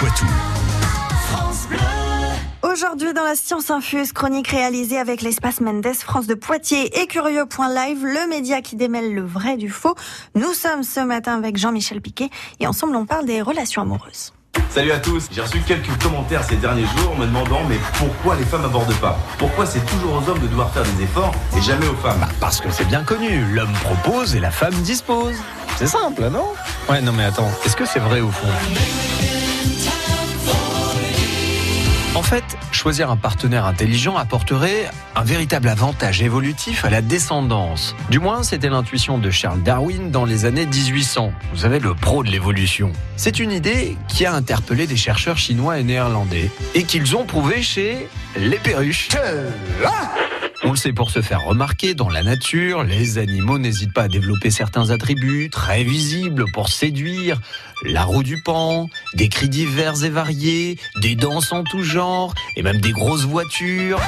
Poitou. Aujourd'hui dans la Science Infuse, chronique réalisée avec l'espace Mendes France de Poitiers et Curieux.live, le média qui démêle le vrai du faux. Nous sommes ce matin avec Jean-Michel Piquet et ensemble on parle des relations amoureuses. Salut à tous, j'ai reçu quelques commentaires ces derniers jours me demandant mais pourquoi les femmes abordent pas? Pourquoi c'est toujours aux hommes de devoir faire des efforts et jamais aux femmes? Bah, parce que c'est bien connu, l'homme propose et la femme dispose. C'est simple, non? Ouais, non mais attends, est-ce que c'est vrai au fond? En fait, choisir un partenaire intelligent apporterait un véritable avantage évolutif à la descendance. Du moins, c'était l'intuition de Charles Darwin dans les années 1800. Vous savez, le pro de l'évolution. C'est une idée qui a interpellé des chercheurs chinois et néerlandais et qu'ils ont prouvé chez les perruches. On le sait pour se faire remarquer dans la nature, les animaux n'hésitent pas à développer certains attributs très visibles pour séduire. La roue du pan, des cris divers et variés, des danses en tout genre, et même des grosses voitures.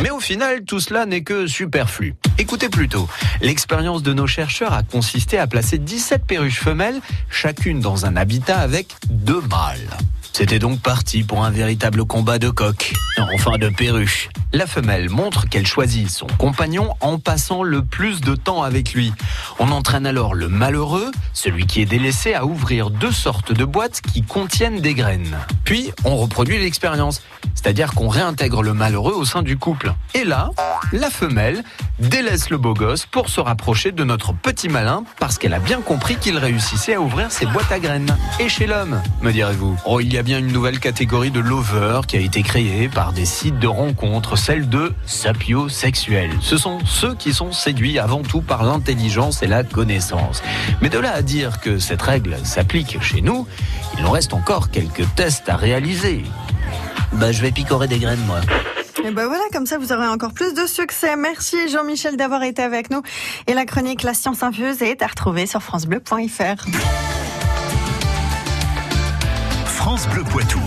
Mais au final, tout cela n'est que superflu. Écoutez plutôt, l'expérience de nos chercheurs a consisté à placer 17 perruches femelles, chacune dans un habitat avec deux mâles. C'était donc parti pour un véritable combat de coq, enfin de perruches. La femelle montre qu'elle choisit son compagnon en passant le plus de temps avec lui. On entraîne alors le malheureux, celui qui est délaissé, à ouvrir deux sortes de boîtes qui contiennent des graines. Puis on reproduit l'expérience, c'est-à-dire qu'on réintègre le malheureux au sein du couple. Et là, la femelle délaisse le beau gosse pour se rapprocher de notre petit malin parce qu'elle a bien compris qu'il réussissait à ouvrir ses boîtes à graines. Et chez l'homme, me direz-vous? Oh, il y a bien une nouvelle catégorie de lovers qui a été créée par des sites de rencontres, celle de sapiosexuels. Ce sont ceux qui sont séduits avant tout par l'intelligence et la connaissance. Mais de là à dire que cette règle s'applique chez nous, il nous reste encore quelques tests à réaliser. Bah, je vais picorer des graines, moi. Et ben voilà, comme ça vous aurez encore plus de succès. Merci Jean-Michel d'avoir été avec nous. Et la chronique La Science Infuse est à retrouver sur francebleu.fr. France Bleu Poitou.